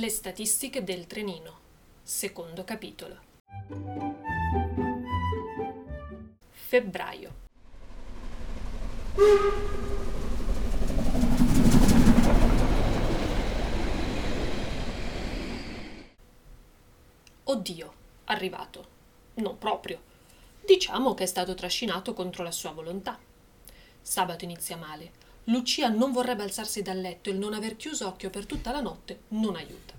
Le statistiche del trenino. Secondo capitolo. Febbraio. Oddio, arrivato. Non proprio. Diciamo che è stato trascinato contro la sua volontà. Sabato inizia male. Lucia non vorrebbe alzarsi dal letto e il non aver chiuso occhio per tutta la notte non aiuta.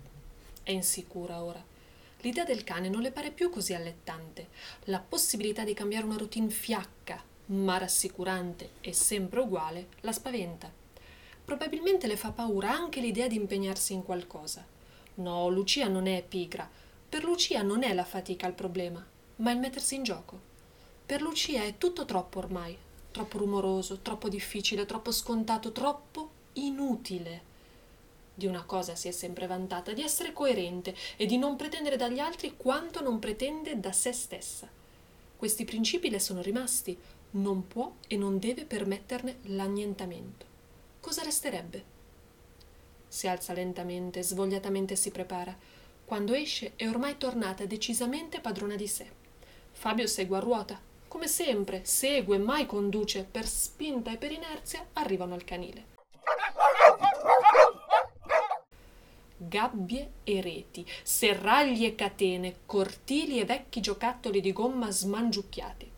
È insicura ora. L'idea del cane non le pare più così allettante. La possibilità di cambiare una routine fiacca, ma rassicurante e sempre uguale, la spaventa. Probabilmente le fa paura anche l'idea di impegnarsi in qualcosa. No, Lucia non è pigra. Per Lucia non è la fatica il problema, ma il mettersi in gioco. Per Lucia è tutto troppo ormai, troppo rumoroso, troppo difficile, troppo scontato, troppo inutile. Di una cosa si è sempre vantata, di essere coerente e di non pretendere dagli altri quanto non pretende da se stessa. Questi principi le sono rimasti, non può e non deve permetterne l'annientamento. Cosa resterebbe? Si alza lentamente, svogliatamente si prepara. Quando esce è ormai tornata decisamente padrona di sé. Fabio segue a ruota, come sempre, segue, mai conduce, per spinta e per inerzia arrivano al canile. Gabbie e reti, serragli e catene, cortili e vecchi giocattoli di gomma smangiucchiati.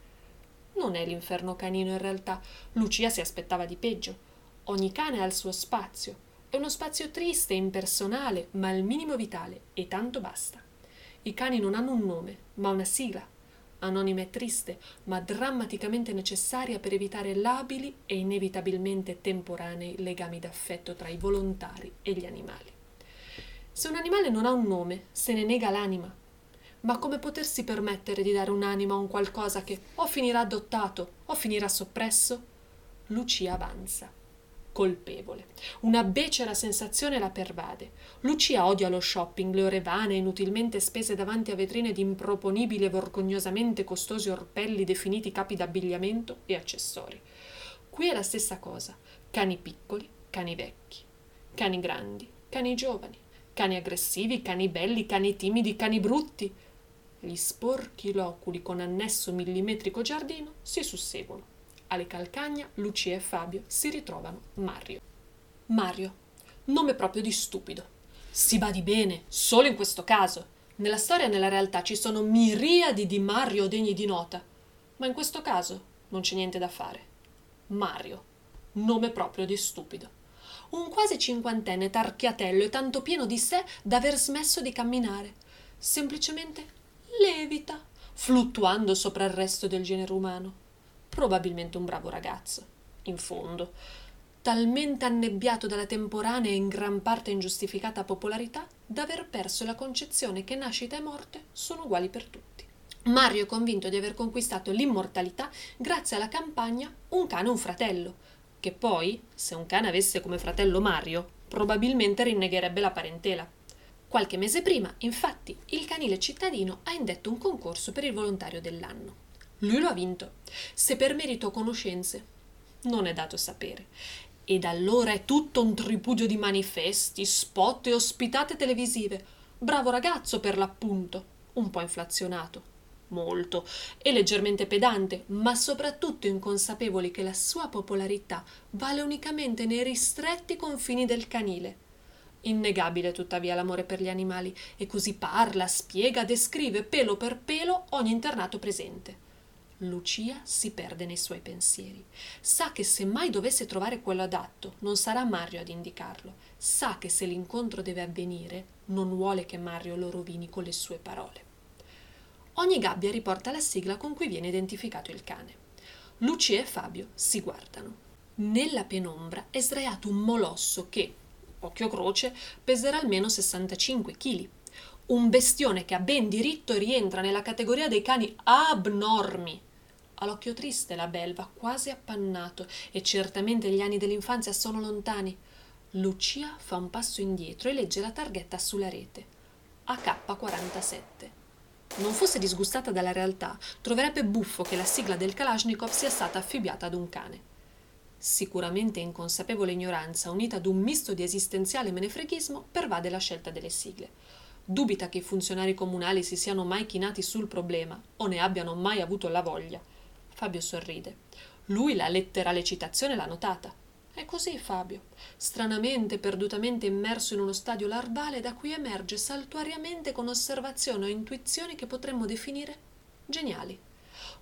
Non è l'inferno canino in realtà, Lucia si aspettava di peggio. Ogni cane ha il suo spazio. È uno spazio triste impersonale, ma al minimo vitale, e tanto basta. I cani non hanno un nome, ma una sigla, anonima e triste, ma drammaticamente necessaria per evitare labili e inevitabilmente temporanei legami d'affetto tra i volontari e gli animali. Se un animale non ha un nome, se ne nega l'anima. Ma come potersi permettere di dare un'anima a un qualcosa che o finirà adottato o finirà soppresso? Lucia avanza colpevole. Una becera sensazione la pervade. Lucia odia lo shopping, le ore vane inutilmente spese davanti a vetrine di improponibili e vergognosamente costosi orpelli definiti capi d'abbigliamento e accessori. Qui è la stessa cosa. Cani piccoli, cani vecchi, cani grandi, cani giovani, cani aggressivi, cani belli, cani timidi, cani brutti. Gli sporchi loculi con annesso millimetrico giardino si susseguono alle calcagna, Lucia e Fabio si ritrovano Mario. Mario, nome proprio di stupido. Si badi bene, solo in questo caso. Nella storia e nella realtà ci sono miriadi di Mario degni di nota, ma in questo caso non c'è niente da fare. Mario, nome proprio di stupido. Un quasi cinquantenne tarchiatello e tanto pieno di sé da aver smesso di camminare. Semplicemente levita, fluttuando sopra il resto del genere umano probabilmente un bravo ragazzo, in fondo, talmente annebbiato dalla temporanea e in gran parte ingiustificata popolarità da aver perso la concezione che nascita e morte sono uguali per tutti. Mario è convinto di aver conquistato l'immortalità grazie alla campagna Un cane e un fratello, che poi, se un cane avesse come fratello Mario, probabilmente rinnegherebbe la parentela. Qualche mese prima, infatti, il canile cittadino ha indetto un concorso per il volontario dell'anno. Lui lo ha vinto, se per merito o conoscenze. Non è dato sapere. E da allora è tutto un tripudio di manifesti, spot e ospitate televisive. Bravo ragazzo per l'appunto, un po' inflazionato, molto, e leggermente pedante, ma soprattutto inconsapevoli che la sua popolarità vale unicamente nei ristretti confini del canile. Innegabile tuttavia l'amore per gli animali, e così parla, spiega, descrive pelo per pelo ogni internato presente. Lucia si perde nei suoi pensieri. Sa che se mai dovesse trovare quello adatto, non sarà Mario ad indicarlo. Sa che se l'incontro deve avvenire, non vuole che Mario lo rovini con le sue parole. Ogni gabbia riporta la sigla con cui viene identificato il cane. Lucia e Fabio si guardano. Nella penombra è sdraiato un molosso che, occhio croce, peserà almeno 65 kg. Un bestione che a ben diritto rientra nella categoria dei cani abnormi ha l'occhio triste la belva, quasi appannato, e certamente gli anni dell'infanzia sono lontani. Lucia fa un passo indietro e legge la targhetta sulla rete. AK-47. Non fosse disgustata dalla realtà, troverebbe buffo che la sigla del Kalashnikov sia stata affibbiata ad un cane. Sicuramente inconsapevole ignoranza, unita ad un misto di esistenziale menefreghismo, pervade la scelta delle sigle. Dubita che i funzionari comunali si siano mai chinati sul problema o ne abbiano mai avuto la voglia. Fabio sorride. Lui la letterale citazione l'ha notata. È così Fabio, stranamente, perdutamente immerso in uno stadio larvale da cui emerge saltuariamente con osservazioni o intuizioni che potremmo definire geniali.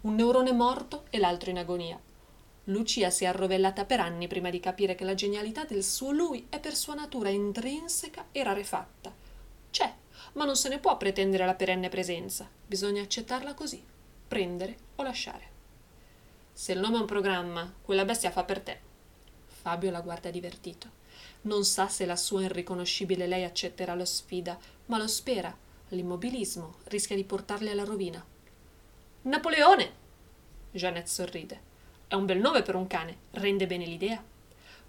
Un neurone morto e l'altro in agonia. Lucia si è arrovellata per anni prima di capire che la genialità del suo lui è per sua natura intrinseca e rarefatta. C'è, ma non se ne può pretendere la perenne presenza. Bisogna accettarla così, prendere o lasciare. Se il nome è un programma, quella bestia fa per te. Fabio la guarda divertito. Non sa se la sua irriconoscibile lei accetterà la sfida, ma lo spera. L'immobilismo rischia di portarle alla rovina. Napoleone! Janet sorride. È un bel nome per un cane, rende bene l'idea.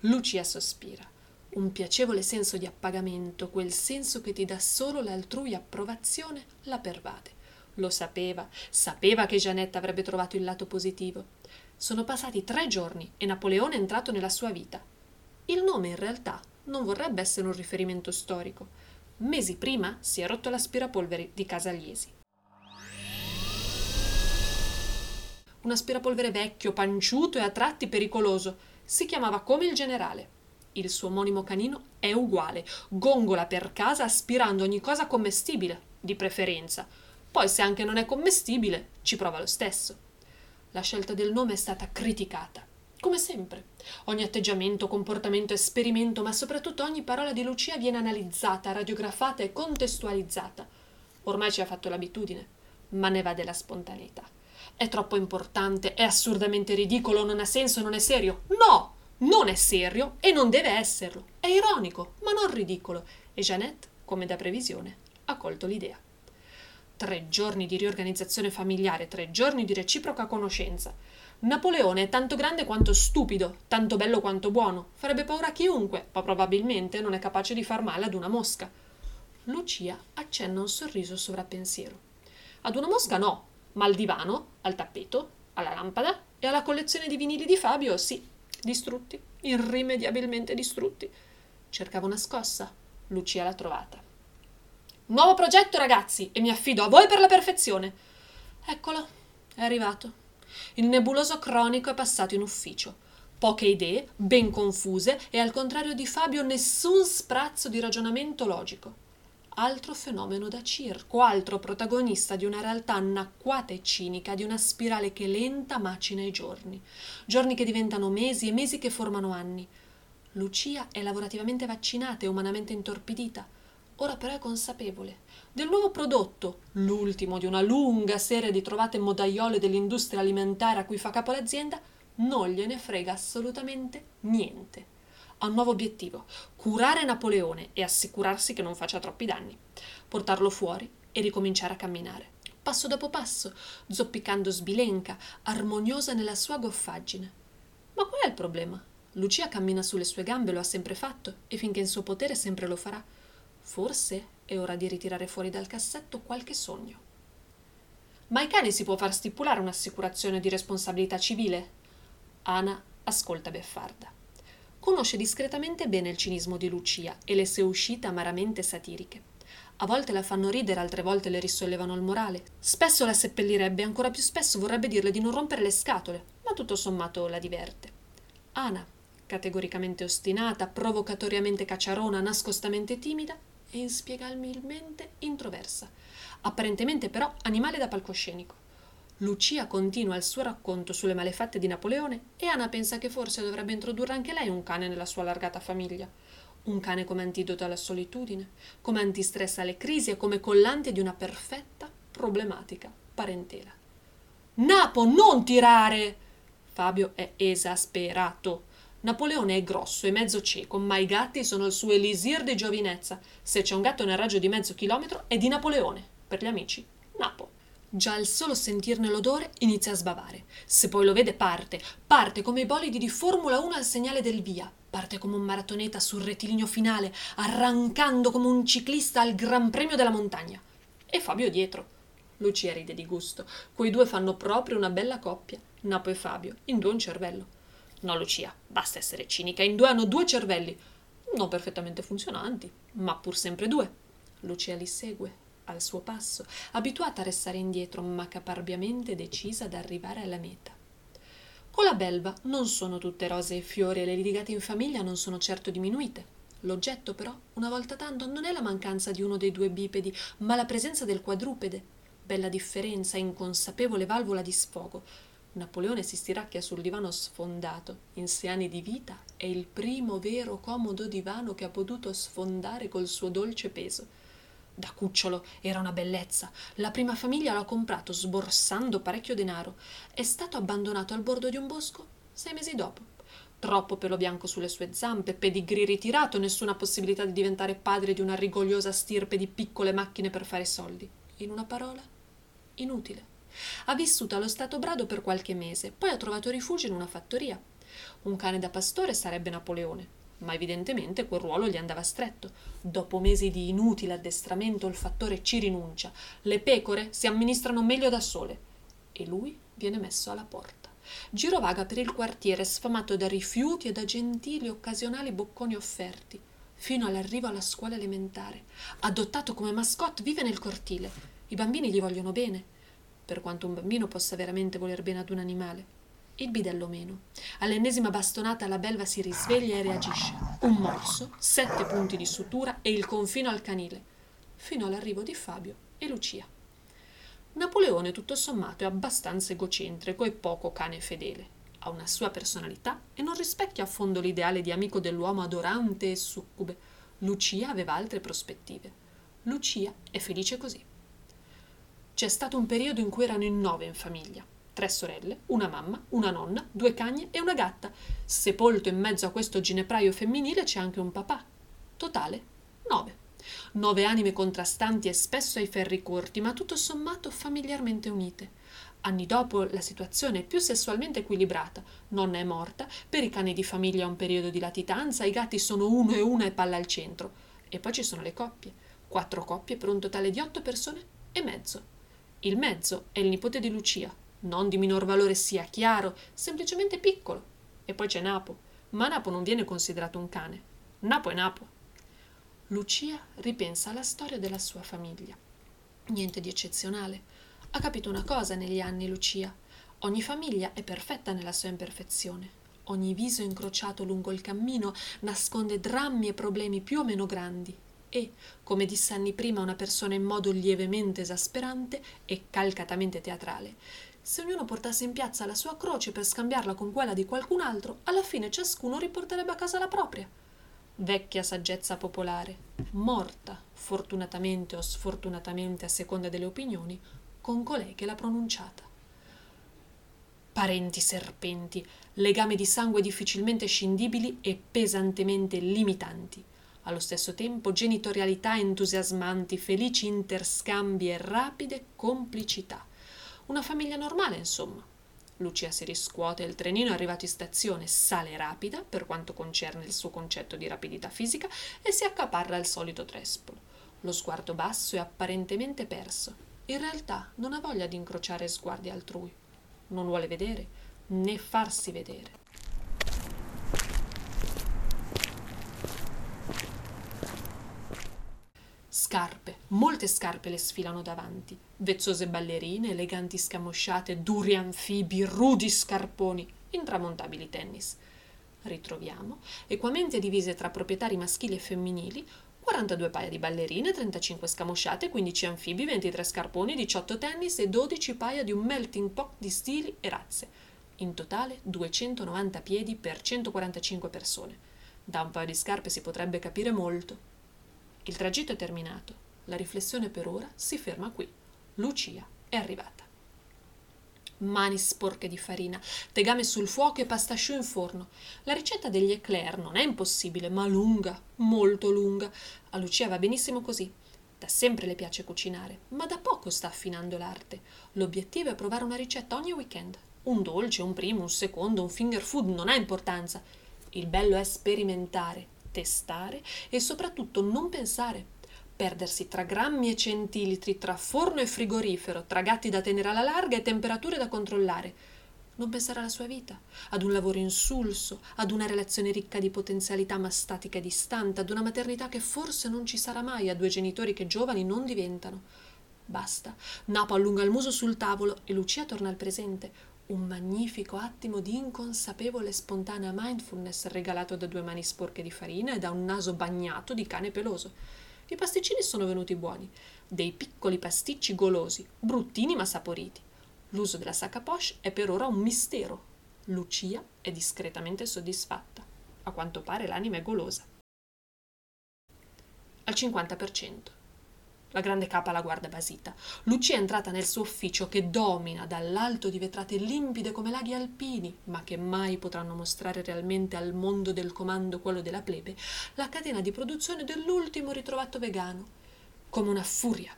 Lucia sospira. Un piacevole senso di appagamento, quel senso che ti dà solo l'altrui approvazione, la pervade. Lo sapeva, sapeva che Jeannette avrebbe trovato il lato positivo. Sono passati tre giorni e Napoleone è entrato nella sua vita. Il nome in realtà non vorrebbe essere un riferimento storico. Mesi prima si è rotto l'aspirapolvere di casa Aliesi. Un aspirapolvere vecchio, panciuto e a tratti pericoloso. Si chiamava come il generale. Il suo omonimo canino è uguale, gongola per casa aspirando ogni cosa commestibile, di preferenza. Poi se anche non è commestibile, ci prova lo stesso. La scelta del nome è stata criticata. Come sempre. Ogni atteggiamento, comportamento, esperimento, ma soprattutto ogni parola di Lucia viene analizzata, radiografata e contestualizzata. Ormai ci ha fatto l'abitudine, ma ne va della spontaneità. È troppo importante, è assurdamente ridicolo, non ha senso, non è serio. No! Non è serio e non deve esserlo. È ironico, ma non ridicolo. E Jeannette, come da previsione, ha colto l'idea tre giorni di riorganizzazione familiare, tre giorni di reciproca conoscenza. Napoleone è tanto grande quanto stupido, tanto bello quanto buono, farebbe paura a chiunque, ma probabilmente non è capace di far male ad una mosca. Lucia accenna un sorriso sovrappensiero. Ad una mosca no, ma al divano, al tappeto, alla lampada e alla collezione di vinili di Fabio sì, distrutti, irrimediabilmente distrutti. Cercava una scossa, Lucia l'ha trovata. Nuovo progetto, ragazzi, e mi affido a voi per la perfezione. Eccolo, è arrivato. Il nebuloso cronico è passato in ufficio. Poche idee, ben confuse, e al contrario di Fabio nessun sprazzo di ragionamento logico. Altro fenomeno da circo, altro protagonista di una realtà annacquata e cinica, di una spirale che lenta macina i giorni. Giorni che diventano mesi e mesi che formano anni. Lucia è lavorativamente vaccinata e umanamente intorpidita ora però è consapevole del nuovo prodotto, l'ultimo di una lunga serie di trovate modaiole dell'industria alimentare a cui fa capo l'azienda, non gliene frega assolutamente niente. Ha un nuovo obiettivo, curare Napoleone e assicurarsi che non faccia troppi danni, portarlo fuori e ricominciare a camminare, passo dopo passo, zoppicando sbilenca, armoniosa nella sua goffaggine. Ma qual è il problema? Lucia cammina sulle sue gambe, lo ha sempre fatto e finché in suo potere sempre lo farà. Forse è ora di ritirare fuori dal cassetto qualche sogno. Ma ai cani si può far stipulare un'assicurazione di responsabilità civile? Ana ascolta beffarda. Conosce discretamente bene il cinismo di Lucia e le sue uscite amaramente satiriche. A volte la fanno ridere, altre volte le risollevano il morale. Spesso la seppellirebbe, ancora più spesso vorrebbe dirle di non rompere le scatole, ma tutto sommato la diverte. Ana, categoricamente ostinata, provocatoriamente cacciarona, nascostamente timida, e inspiegabilmente introversa, apparentemente però animale da palcoscenico. Lucia continua il suo racconto sulle malefatte di Napoleone e Anna pensa che forse dovrebbe introdurre anche lei un cane nella sua allargata famiglia. Un cane come antidoto alla solitudine, come antistress alle crisi e come collante di una perfetta, problematica parentela. Napo, non tirare! Fabio è esasperato. Napoleone è grosso e mezzo cieco, ma i gatti sono il suo elisir di giovinezza. Se c'è un gatto nel raggio di mezzo chilometro è di Napoleone. Per gli amici, Napo. Già al solo sentirne l'odore inizia a sbavare. Se poi lo vede parte, parte come i bolidi di Formula 1 al segnale del via, parte come un maratoneta sul rettilineo finale, arrancando come un ciclista al Gran Premio della montagna. E Fabio dietro. Lucia ride di gusto. Quei due fanno proprio una bella coppia, Napo e Fabio, in due un cervello. No, Lucia, basta essere cinica. In due hanno due cervelli. Non perfettamente funzionanti, ma pur sempre due. Lucia li segue al suo passo, abituata a restare indietro, ma caparbiamente decisa ad arrivare alla meta. Con la belva non sono tutte rose e fiori e le litigate in famiglia non sono certo diminuite. L'oggetto, però, una volta tanto, non è la mancanza di uno dei due bipedi, ma la presenza del quadrupede. Bella differenza, inconsapevole valvola di sfogo. Napoleone si stiracchia sul divano sfondato. In sei anni di vita è il primo vero comodo divano che ha potuto sfondare col suo dolce peso. Da cucciolo era una bellezza. La prima famiglia l'ha comprato sborsando parecchio denaro. È stato abbandonato al bordo di un bosco sei mesi dopo troppo pelo bianco sulle sue zampe, pedigree ritirato, nessuna possibilità di diventare padre di una rigogliosa stirpe di piccole macchine per fare soldi. In una parola, inutile. Ha vissuto allo Stato Brado per qualche mese, poi ha trovato rifugio in una fattoria. Un cane da pastore sarebbe Napoleone, ma evidentemente quel ruolo gli andava stretto. Dopo mesi di inutile addestramento il fattore ci rinuncia. Le pecore si amministrano meglio da sole. E lui viene messo alla porta girovaga per il quartiere sfamato da rifiuti e da gentili occasionali bocconi offerti, fino all'arrivo alla scuola elementare. Adottato come mascotte, vive nel cortile. I bambini gli vogliono bene, per quanto un bambino possa veramente voler bene ad un animale. Il bidello meno. All'ennesima bastonata la belva si risveglia e reagisce. Un morso, sette punti di sutura e il confino al canile, fino all'arrivo di Fabio e Lucia. Napoleone, tutto sommato, è abbastanza egocentrico e poco cane fedele. Ha una sua personalità e non rispecchia a fondo l'ideale di amico dell'uomo adorante e succube. Lucia aveva altre prospettive. Lucia è felice così. C'è stato un periodo in cui erano in nove in famiglia. Tre sorelle, una mamma, una nonna, due cagne e una gatta. Sepolto in mezzo a questo ginepraio femminile c'è anche un papà. Totale nove nove anime contrastanti e spesso ai ferri corti, ma tutto sommato familiarmente unite. Anni dopo la situazione è più sessualmente equilibrata. Nonna è morta, per i cani di famiglia un periodo di latitanza, i gatti sono uno e una e palla al centro. E poi ci sono le coppie. Quattro coppie per un totale di otto persone e mezzo. Il mezzo è il nipote di Lucia, non di minor valore sia chiaro, semplicemente piccolo. E poi c'è Napo, ma Napo non viene considerato un cane. Napo è Napo. Lucia ripensa alla storia della sua famiglia. Niente di eccezionale. Ha capito una cosa negli anni, Lucia. Ogni famiglia è perfetta nella sua imperfezione. Ogni viso incrociato lungo il cammino nasconde drammi e problemi più o meno grandi. E, come disse anni prima una persona in modo lievemente esasperante e calcatamente teatrale, se ognuno portasse in piazza la sua croce per scambiarla con quella di qualcun altro, alla fine ciascuno riporterebbe a casa la propria vecchia saggezza popolare, morta, fortunatamente o sfortunatamente a seconda delle opinioni, con colei che l'ha pronunciata. Parenti serpenti, legami di sangue difficilmente scindibili e pesantemente limitanti. Allo stesso tempo genitorialità entusiasmanti, felici interscambi e rapide complicità. Una famiglia normale, insomma. Lucia si riscuote, il trenino è arrivato in stazione, sale rapida per quanto concerne il suo concetto di rapidità fisica e si accaparra al solito trespolo. Lo sguardo basso e apparentemente perso. In realtà non ha voglia di incrociare sguardi altrui. Non vuole vedere né farsi vedere. Scarpe, molte scarpe le sfilano davanti, vezzose ballerine, eleganti scamosciate, duri anfibi, rudi scarponi, intramontabili tennis. Ritroviamo, equamente divise tra proprietari maschili e femminili, 42 paia di ballerine, 35 scamosciate, 15 anfibi, 23 scarponi, 18 tennis e 12 paia di un melting pot di stili e razze. In totale 290 piedi per 145 persone. Da un paio di scarpe si potrebbe capire molto. Il tragitto è terminato. La riflessione per ora si ferma qui. Lucia è arrivata. Mani sporche di farina, tegame sul fuoco e pastasciù in forno. La ricetta degli eclair non è impossibile, ma lunga, molto lunga. A Lucia va benissimo così. Da sempre le piace cucinare, ma da poco sta affinando l'arte. L'obiettivo è provare una ricetta ogni weekend. Un dolce, un primo, un secondo, un finger food non ha importanza. Il bello è sperimentare, testare e soprattutto non pensare. Perdersi tra grammi e centilitri, tra forno e frigorifero, tra gatti da tenere alla larga e temperature da controllare. non pensare alla sua vita, ad un lavoro insulso, ad una relazione ricca di potenzialità ma statica e distante, ad una maternità che forse non ci sarà mai, a due genitori che giovani non diventano. Basta. Napo allunga il muso sul tavolo e Lucia torna al presente. Un magnifico attimo di inconsapevole e spontanea mindfulness regalato da due mani sporche di farina e da un naso bagnato di cane peloso. I pasticcini sono venuti buoni, dei piccoli pasticci golosi, bruttini ma saporiti. L'uso della sacca poche è per ora un mistero. Lucia è discretamente soddisfatta. A quanto pare l'anima è golosa. Al 50%. La grande capa la guarda basita. Lucia è entrata nel suo ufficio che domina dall'alto di vetrate limpide come laghi alpini, ma che mai potranno mostrare realmente al mondo del comando quello della plebe, la catena di produzione dell'ultimo ritrovato vegano. Come una furia.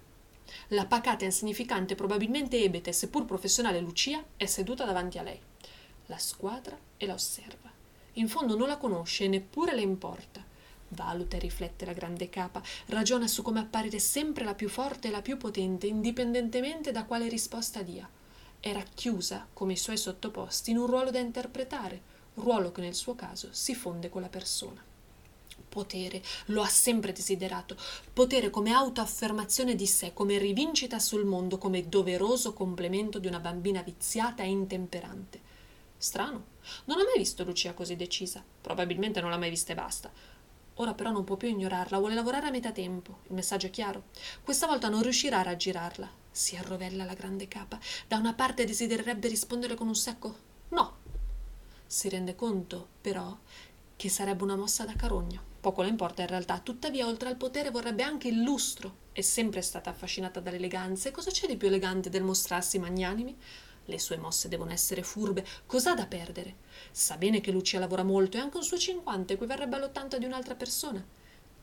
La pacata e insignificante, probabilmente ebete, seppur professionale Lucia è seduta davanti a lei. La squadra e la osserva. In fondo non la conosce e neppure le importa Valuta e riflette la grande capa, ragiona su come apparire sempre la più forte e la più potente, indipendentemente da quale risposta dia. È racchiusa, come i suoi sottoposti, in un ruolo da interpretare, ruolo che nel suo caso si fonde con la persona. Potere, lo ha sempre desiderato, potere come autoaffermazione di sé, come rivincita sul mondo, come doveroso complemento di una bambina viziata e intemperante. Strano, non ha mai visto Lucia così decisa, probabilmente non l'ha mai vista e basta. Ora però non può più ignorarla, vuole lavorare a metà tempo. Il messaggio è chiaro. Questa volta non riuscirà a raggirarla. Si arrovella la grande capa. Da una parte desidererebbe rispondere con un secco no. Si rende conto, però, che sarebbe una mossa da carogna. Poco le importa in realtà, tuttavia oltre al potere vorrebbe anche il lustro. È sempre stata affascinata dall'eleganza e cosa c'è di più elegante del mostrarsi magnanimi? Le sue mosse devono essere furbe. Cos'ha da perdere? Sa bene che Lucia lavora molto e anche un suo 50 equivarrebbe all'80 di un'altra persona.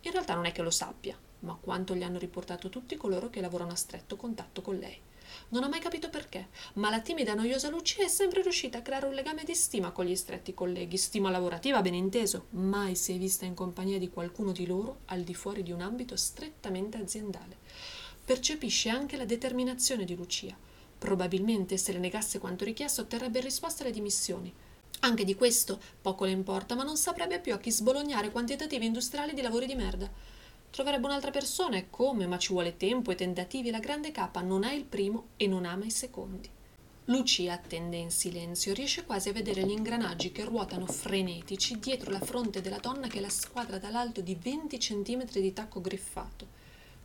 In realtà non è che lo sappia, ma quanto gli hanno riportato tutti coloro che lavorano a stretto contatto con lei. Non ha mai capito perché, ma la timida e noiosa Lucia è sempre riuscita a creare un legame di stima con gli stretti colleghi, stima lavorativa ben inteso, mai si è vista in compagnia di qualcuno di loro al di fuori di un ambito strettamente aziendale. Percepisce anche la determinazione di Lucia, Probabilmente se le negasse quanto richiesto otterrebbe risposta alle dimissioni. Anche di questo poco le importa, ma non saprebbe più a chi sbolognare quantitativi industriali di lavori di merda. Troverebbe un'altra persona e come, ma ci vuole tempo e tentativi. La grande capa non ha il primo e non ama i secondi. Lucia attende in silenzio, riesce quasi a vedere gli ingranaggi che ruotano frenetici dietro la fronte della donna che la squadra dall'alto di 20 centimetri di tacco griffato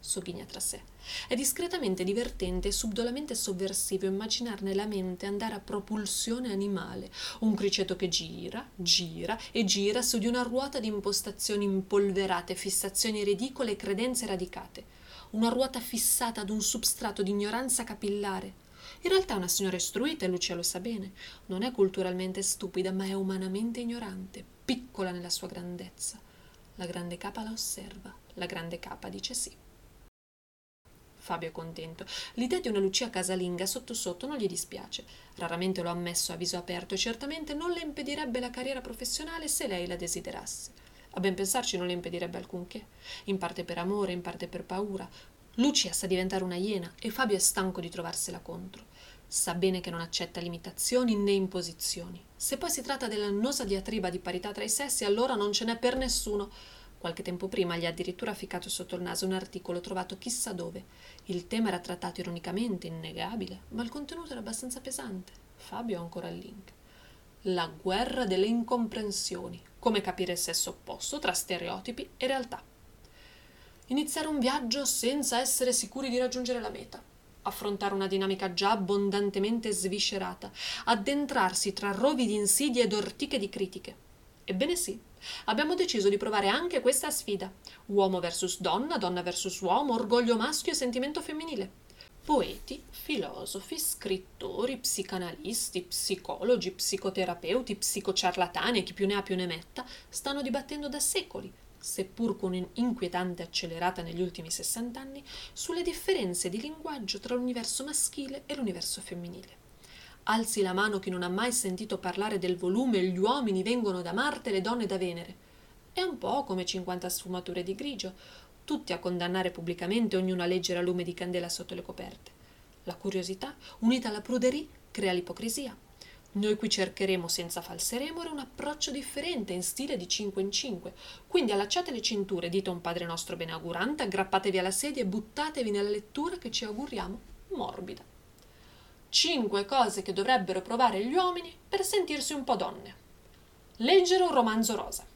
sogghigna tra sé. È discretamente divertente e subdolamente sovversivo immaginar nella mente andare a propulsione animale, un criceto che gira, gira e gira su di una ruota di impostazioni impolverate, fissazioni ridicole e credenze radicate. Una ruota fissata ad un substrato di ignoranza capillare. In realtà è una signora istruita e Lucia lo sa bene. Non è culturalmente stupida, ma è umanamente ignorante, piccola nella sua grandezza. La grande capa la osserva, la grande capa dice sì. Fabio è contento. L'idea di una Lucia casalinga sotto sotto non gli dispiace. Raramente lo ha ammesso a viso aperto e certamente non le impedirebbe la carriera professionale se lei la desiderasse. A ben pensarci non le impedirebbe alcunché, in parte per amore, in parte per paura. Lucia sa diventare una iena e Fabio è stanco di trovarsela contro. Sa bene che non accetta limitazioni né imposizioni. Se poi si tratta dell'annosa diatriba di parità tra i sessi, allora non ce n'è per nessuno. Qualche tempo prima gli ha addirittura ficcato sotto il naso un articolo trovato chissà dove. Il tema era trattato ironicamente, innegabile, ma il contenuto era abbastanza pesante. Fabio ha ancora il link. La guerra delle incomprensioni. Come capire il sesso opposto tra stereotipi e realtà. Iniziare un viaggio senza essere sicuri di raggiungere la meta. Affrontare una dinamica già abbondantemente sviscerata. Addentrarsi tra rovi di insidie ed ortiche di critiche. Ebbene sì, Abbiamo deciso di provare anche questa sfida. Uomo versus donna, donna versus uomo, orgoglio maschio e sentimento femminile. Poeti, filosofi, scrittori, psicanalisti, psicologi, psicoterapeuti, psicociarlatani e chi più ne ha più ne metta stanno dibattendo da secoli, seppur con un'inquietante accelerata negli ultimi 60 anni, sulle differenze di linguaggio tra l'universo maschile e l'universo femminile. Alzi la mano chi non ha mai sentito parlare del volume Gli uomini vengono da Marte le donne da Venere. È un po' come 50 sfumature di grigio, tutti a condannare pubblicamente, ognuno a leggere a lume di candela sotto le coperte. La curiosità, unita alla pruderie, crea l'ipocrisia. Noi qui cercheremo senza falseremore un approccio differente in stile di 5 in 5. Quindi allacciate le cinture, dite un Padre nostro beneaugurante, aggrappatevi alla sedia e buttatevi nella lettura che ci auguriamo morbida. Cinque cose che dovrebbero provare gli uomini per sentirsi un po' donne. Leggere un romanzo rosa.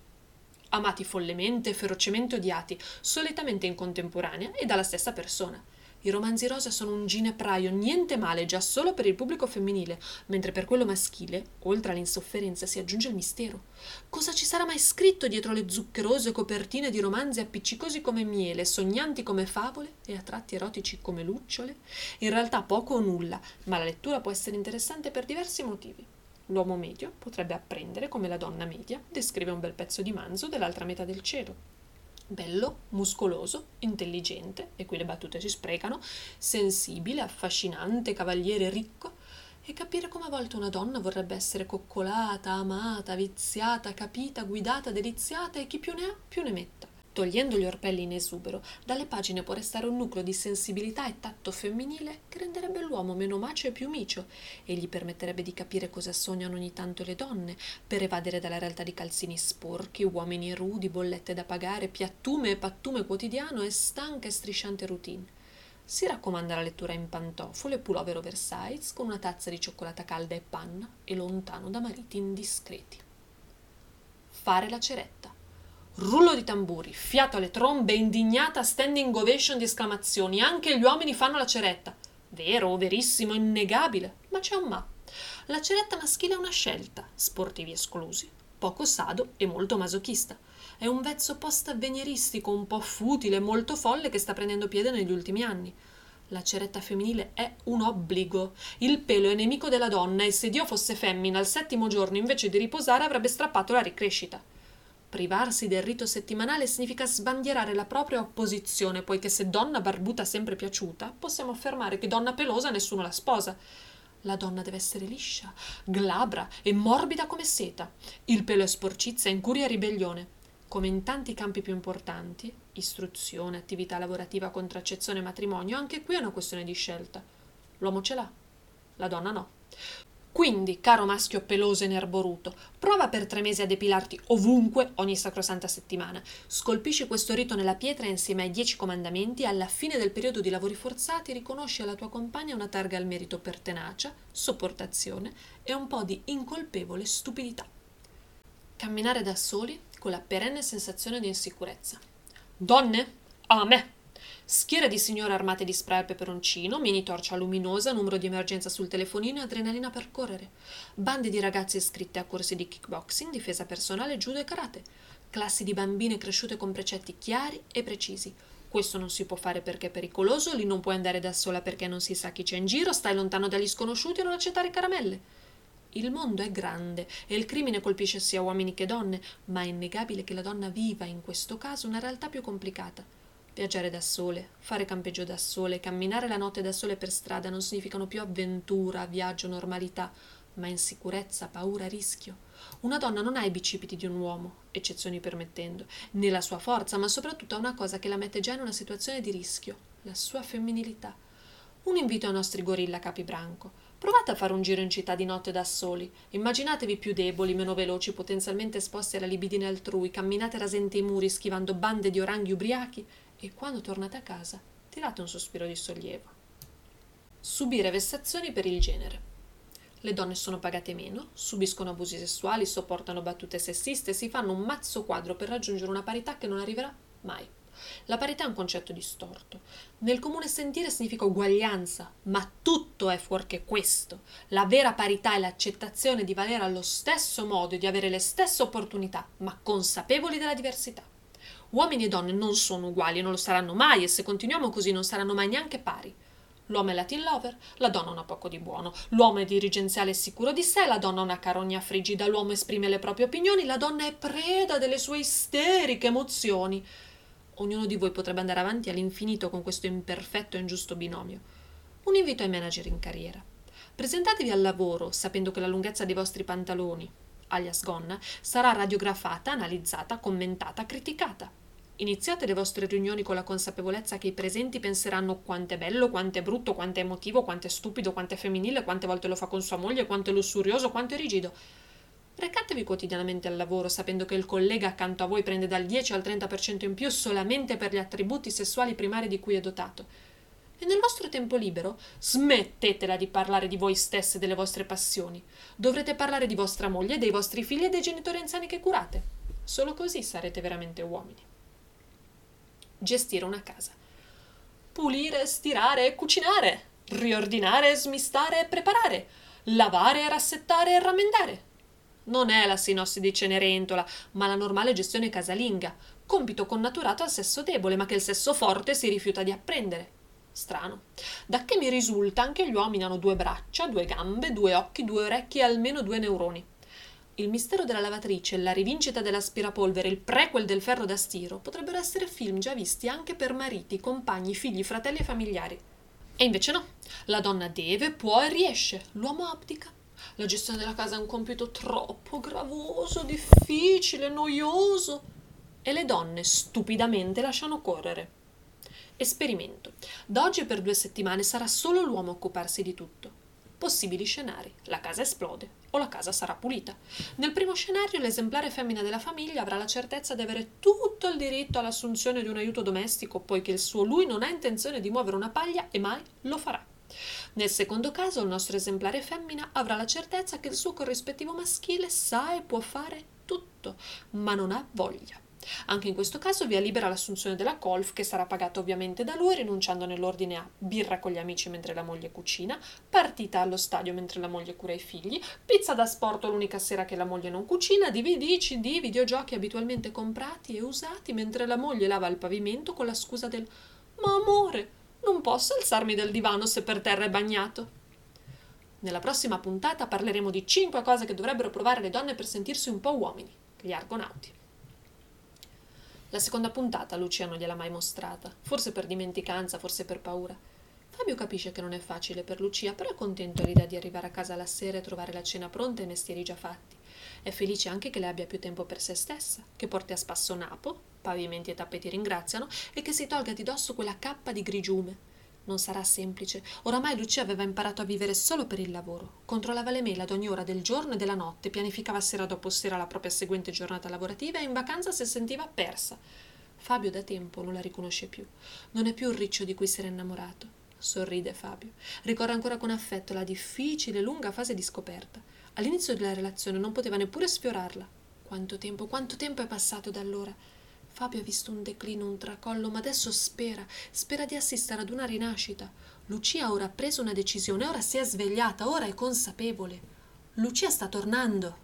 Amati follemente ferocemente odiati, solitamente in contemporanea e dalla stessa persona. I romanzi rosa sono un ginepraio, niente male già solo per il pubblico femminile, mentre per quello maschile, oltre all'insofferenza, si aggiunge il mistero. Cosa ci sarà mai scritto dietro le zuccherose copertine di romanzi appiccicosi come miele, sognanti come favole e a tratti erotici come lucciole? In realtà poco o nulla, ma la lettura può essere interessante per diversi motivi. L'uomo medio potrebbe apprendere come la donna media descrive un bel pezzo di manzo dell'altra metà del cielo bello, muscoloso, intelligente, e qui le battute si sprecano, sensibile, affascinante, cavaliere ricco, e capire come a volte una donna vorrebbe essere coccolata, amata, viziata, capita, guidata, deliziata e chi più ne ha più ne metta. Togliendo gli orpelli in esubero, dalle pagine può restare un nucleo di sensibilità e tatto femminile che renderebbe l'uomo meno macio e più micio e gli permetterebbe di capire cosa sognano ogni tanto le donne, per evadere dalla realtà di calzini sporchi, uomini rudi, bollette da pagare, piattume e pattume quotidiano e stanca e strisciante routine. Si raccomanda la lettura in pantofole, pullover oversize, con una tazza di cioccolata calda e panna e lontano da mariti indiscreti. Fare la ceretta Rullo di tamburi, fiato alle trombe, indignata standing ovation di esclamazioni. Anche gli uomini fanno la ceretta. Vero, verissimo, innegabile. Ma c'è un ma. La ceretta maschile è una scelta, sportivi esclusi, poco sado e molto masochista. È un vezzo post-avveniristico, un po' futile, molto folle che sta prendendo piede negli ultimi anni. La ceretta femminile è un obbligo. Il pelo è nemico della donna e se Dio fosse femmina al settimo giorno invece di riposare avrebbe strappato la ricrescita. Privarsi del rito settimanale significa sbandierare la propria opposizione, poiché se donna barbuta sempre piaciuta, possiamo affermare che donna pelosa nessuno la sposa. La donna deve essere liscia, glabra e morbida come seta. Il pelo è sporcizia, incuria e ribellione. Come in tanti campi più importanti, istruzione, attività lavorativa, contraccezione e matrimonio, anche qui è una questione di scelta. L'uomo ce l'ha, la donna no. Quindi, caro maschio peloso e nerboruto, prova per tre mesi a depilarti ovunque ogni sacrosanta settimana. Scolpisci questo rito nella pietra insieme ai dieci comandamenti e alla fine del periodo di lavori forzati riconosci alla tua compagna una targa al merito per tenacia, sopportazione e un po' di incolpevole stupidità. Camminare da soli con la perenne sensazione di insicurezza. Donne? A me! Schiere di signore armate di spray al peperoncino, mini torcia luminosa, numero di emergenza sul telefonino e adrenalina per correre. Bande di ragazze iscritte a corsi di kickboxing, difesa personale, judo e karate. Classi di bambine cresciute con precetti chiari e precisi. Questo non si può fare perché è pericoloso, lì non puoi andare da sola perché non si sa chi c'è in giro, stai lontano dagli sconosciuti e non accettare caramelle. Il mondo è grande e il crimine colpisce sia uomini che donne, ma è innegabile che la donna viva in questo caso una realtà più complicata. Viaggiare da sole, fare campeggio da sole, camminare la notte da sole per strada non significano più avventura, viaggio, normalità, ma insicurezza, paura, rischio. Una donna non ha i bicipiti di un uomo, eccezioni permettendo, né la sua forza, ma soprattutto ha una cosa che la mette già in una situazione di rischio, la sua femminilità. Un invito ai nostri gorilla capi branco. Provate a fare un giro in città di notte da soli. Immaginatevi più deboli, meno veloci, potenzialmente esposti alla libidine altrui, camminate rasenti i muri, schivando bande di oranghi ubriachi e quando tornate a casa tirate un sospiro di sollievo. Subire vessazioni per il genere. Le donne sono pagate meno, subiscono abusi sessuali, sopportano battute sessiste, si fanno un mazzo quadro per raggiungere una parità che non arriverà mai. La parità è un concetto distorto. Nel comune sentire significa uguaglianza, ma tutto è fuorché questo. La vera parità è l'accettazione di valere allo stesso modo e di avere le stesse opportunità, ma consapevoli della diversità. Uomini e donne non sono uguali e non lo saranno mai e se continuiamo così non saranno mai neanche pari. L'uomo è Latin lover, la donna ha poco di buono. L'uomo è dirigenziale e sicuro di sé, la donna una carogna frigida. L'uomo esprime le proprie opinioni, la donna è preda delle sue isteriche emozioni. Ognuno di voi potrebbe andare avanti all'infinito con questo imperfetto e ingiusto binomio. Un invito ai manager in carriera. Presentatevi al lavoro sapendo che la lunghezza dei vostri pantaloni, alias gonna, sarà radiografata, analizzata, commentata, criticata Iniziate le vostre riunioni con la consapevolezza che i presenti penseranno quanto è bello, quanto è brutto, quanto è emotivo, quanto è stupido, quanto è femminile, quante volte lo fa con sua moglie, quanto è lussurioso, quanto è rigido. Recatevi quotidianamente al lavoro sapendo che il collega accanto a voi prende dal 10 al 30% in più solamente per gli attributi sessuali primari di cui è dotato. E nel vostro tempo libero smettetela di parlare di voi stesse e delle vostre passioni. Dovrete parlare di vostra moglie, dei vostri figli e dei genitori anziani che curate. Solo così sarete veramente uomini. Gestire una casa. Pulire, stirare e cucinare. Riordinare, smistare e preparare. Lavare, rassettare e rammendare. Non è la sinossi di Cenerentola, ma la normale gestione casalinga, compito connaturato al sesso debole, ma che il sesso forte si rifiuta di apprendere. Strano. Da che mi risulta anche gli uomini hanno due braccia, due gambe, due occhi, due orecchie e almeno due neuroni. Il mistero della lavatrice, la rivincita dell'aspirapolvere, il prequel del ferro da stiro potrebbero essere film già visti anche per mariti, compagni, figli, fratelli e familiari. E invece no. La donna deve, può e riesce. L'uomo abdica. La gestione della casa è un compito troppo gravoso, difficile, noioso. E le donne stupidamente lasciano correre. Esperimento. Da oggi per due settimane sarà solo l'uomo a occuparsi di tutto. Possibili scenari. La casa esplode o la casa sarà pulita. Nel primo scenario l'esemplare femmina della famiglia avrà la certezza di avere tutto il diritto all'assunzione di un aiuto domestico, poiché il suo lui non ha intenzione di muovere una paglia e mai lo farà. Nel secondo caso il nostro esemplare femmina avrà la certezza che il suo corrispettivo maschile sa e può fare tutto, ma non ha voglia. Anche in questo caso via libera l'assunzione della colf, che sarà pagata ovviamente da lui, rinunciando nell'ordine a birra con gli amici mentre la moglie cucina, partita allo stadio mentre la moglie cura i figli, pizza da sport l'unica sera che la moglie non cucina, DVD, CD, videogiochi abitualmente comprati e usati mentre la moglie lava il pavimento con la scusa del Ma amore, non posso alzarmi dal divano se per terra è bagnato. Nella prossima puntata parleremo di 5 cose che dovrebbero provare le donne per sentirsi un po' uomini, gli argonauti. La seconda puntata Lucia non gliel'ha mai mostrata, forse per dimenticanza, forse per paura. Fabio capisce che non è facile per Lucia, però è contento all'idea di arrivare a casa la sera e trovare la cena pronta e i mestieri già fatti. È felice anche che le abbia più tempo per se stessa, che porti a spasso napo, pavimenti e tappeti ringraziano, e che si tolga di dosso quella cappa di grigiume, non sarà semplice. Oramai Lucia aveva imparato a vivere solo per il lavoro. Controllava le mail ad ogni ora del giorno e della notte, pianificava sera dopo sera la propria seguente giornata lavorativa e in vacanza si sentiva persa. Fabio da tempo non la riconosce più. Non è più il riccio di cui si era innamorato. Sorride Fabio. Ricorda ancora con affetto la difficile lunga fase di scoperta. All'inizio della relazione non poteva neppure sfiorarla. Quanto tempo, quanto tempo è passato da allora? Fabio ha visto un declino, un tracollo, ma adesso spera, spera di assistere ad una rinascita. Lucia ora ha preso una decisione, ora si è svegliata, ora è consapevole. Lucia sta tornando.